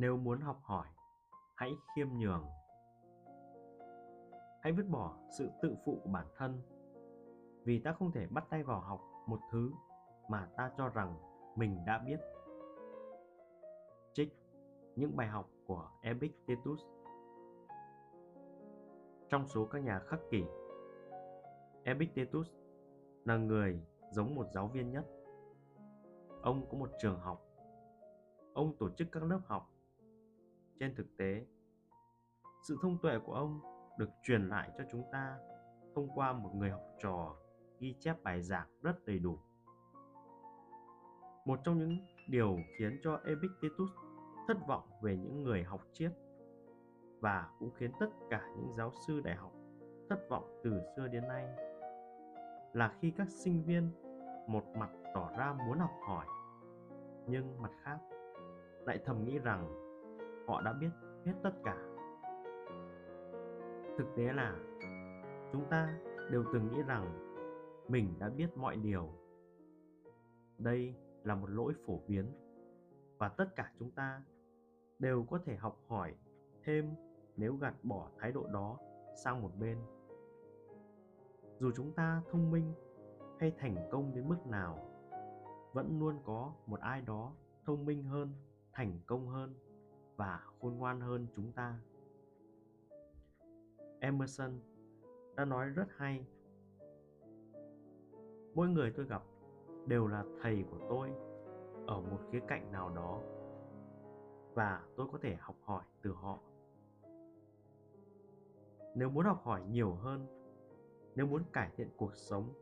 nếu muốn học hỏi, hãy khiêm nhường. Hãy vứt bỏ sự tự phụ của bản thân. Vì ta không thể bắt tay vào học một thứ mà ta cho rằng mình đã biết. Trích những bài học của epictetus. Trong số các nhà khắc kỷ, epictetus là người giống một giáo viên nhất. Ông có một trường học. Ông tổ chức các lớp học trên thực tế, sự thông tuệ của ông được truyền lại cho chúng ta thông qua một người học trò ghi chép bài giảng rất đầy đủ. Một trong những điều khiến cho epictetus thất vọng về những người học triết và cũng khiến tất cả những giáo sư đại học thất vọng từ xưa đến nay là khi các sinh viên một mặt tỏ ra muốn học hỏi, nhưng mặt khác lại thầm nghĩ rằng họ đã biết hết tất cả. Thực tế là, chúng ta đều từng nghĩ rằng mình đã biết mọi điều. Đây là một lỗi phổ biến và tất cả chúng ta đều có thể học hỏi thêm nếu gạt bỏ thái độ đó sang một bên. Dù chúng ta thông minh hay thành công đến mức nào, vẫn luôn có một ai đó thông minh hơn, thành công hơn và khôn ngoan hơn chúng ta. Emerson đã nói rất hay, mỗi người tôi gặp đều là thầy của tôi ở một khía cạnh nào đó và tôi có thể học hỏi từ họ. Nếu muốn học hỏi nhiều hơn, nếu muốn cải thiện cuộc sống,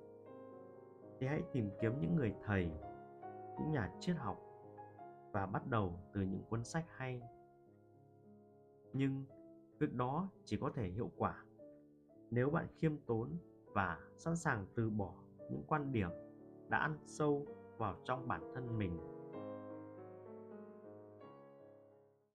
thì hãy tìm kiếm những người thầy, những nhà triết học và bắt đầu từ những cuốn sách hay nhưng việc đó chỉ có thể hiệu quả nếu bạn khiêm tốn và sẵn sàng từ bỏ những quan điểm đã ăn sâu vào trong bản thân mình.